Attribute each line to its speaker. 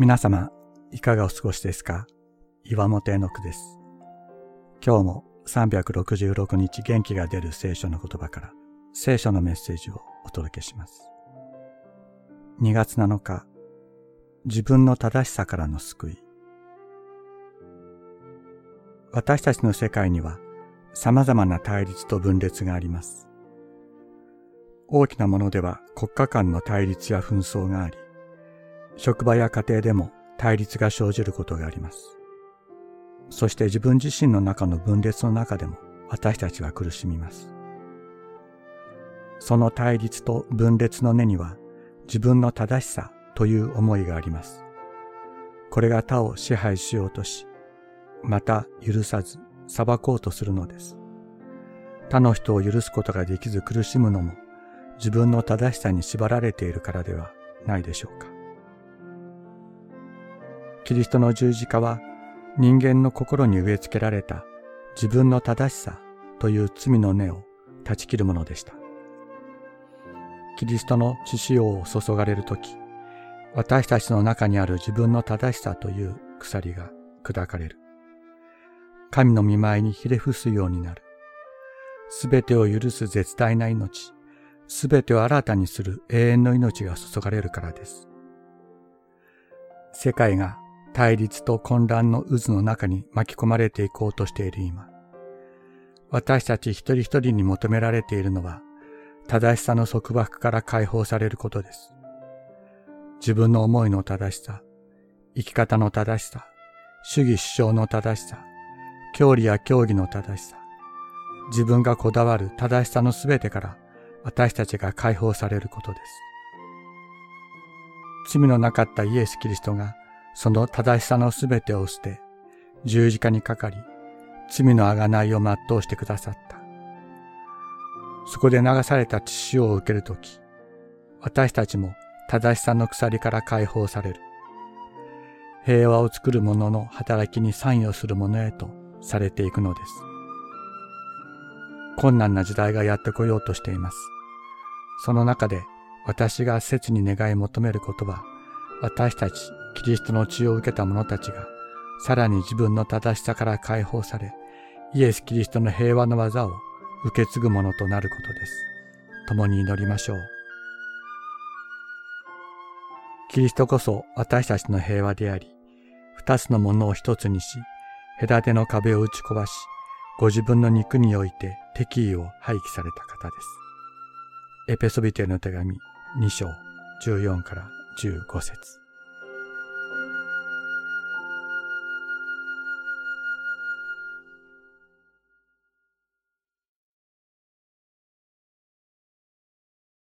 Speaker 1: 皆様、いかがお過ごしですか？岩本絵の句です。今日も366日元気が出る聖書の言葉から聖書のメッセージをお届けします。2月7日、自分の正しさからの救い。私たちの世界には様々な対立と分裂があります。大きなものでは国家間の対立や紛争があり、職場や家庭でも対立が生じることがあります。そして自分自身の中の分裂の中でも私たちは苦しみます。その対立と分裂の根には自分の正しさという思いがあります。これが他を支配しようとし、また許さず裁こうとするのです。他の人を許すことができず苦しむのも自分の正しさに縛られているからではないでしょうか。キリストの十字架は人間の心に植え付けられた自分の正しさという罪の根を断ち切るものでした。キリストの血潮を注がれるとき、私たちの中にある自分の正しさという鎖が砕かれる。神の見舞いにひれ伏すようになる。すべてを許す絶大な命、すべてを新たにする永遠の命が注がれるからです。世界が対立と混乱の渦の中に巻き込まれていこうとしている今、私たち一人一人に求められているのは、正しさの束縛から解放されることです。自分の思いの正しさ、生き方の正しさ、主義主張の正しさ、教理や教義の正しさ、自分がこだわる正しさのすべてから私たちが解放されることです。罪のなかったイエス・キリストがその正しさのすべてを捨て、十字架にかかり、罪の贖いを全うしてくださった。そこで流された血潮を受けるとき、私たちも正しさの鎖から解放される。平和を作る者の働きに参与する者へとされていくのです。困難な時代がやってこようとしています。その中で私が切に願い求めることは、私たちキリストの血を受けた者たちが、さらに自分の正しさから解放され、イエス・キリストの平和の技を受け継ぐものとなることです。共に祈りましょう。キリストこそ私たちの平和であり、二つのものを一つにし、隔ての壁を打ち壊し、ご自分の肉において敵意を廃棄された方です。エペソビテの手紙2章14から15節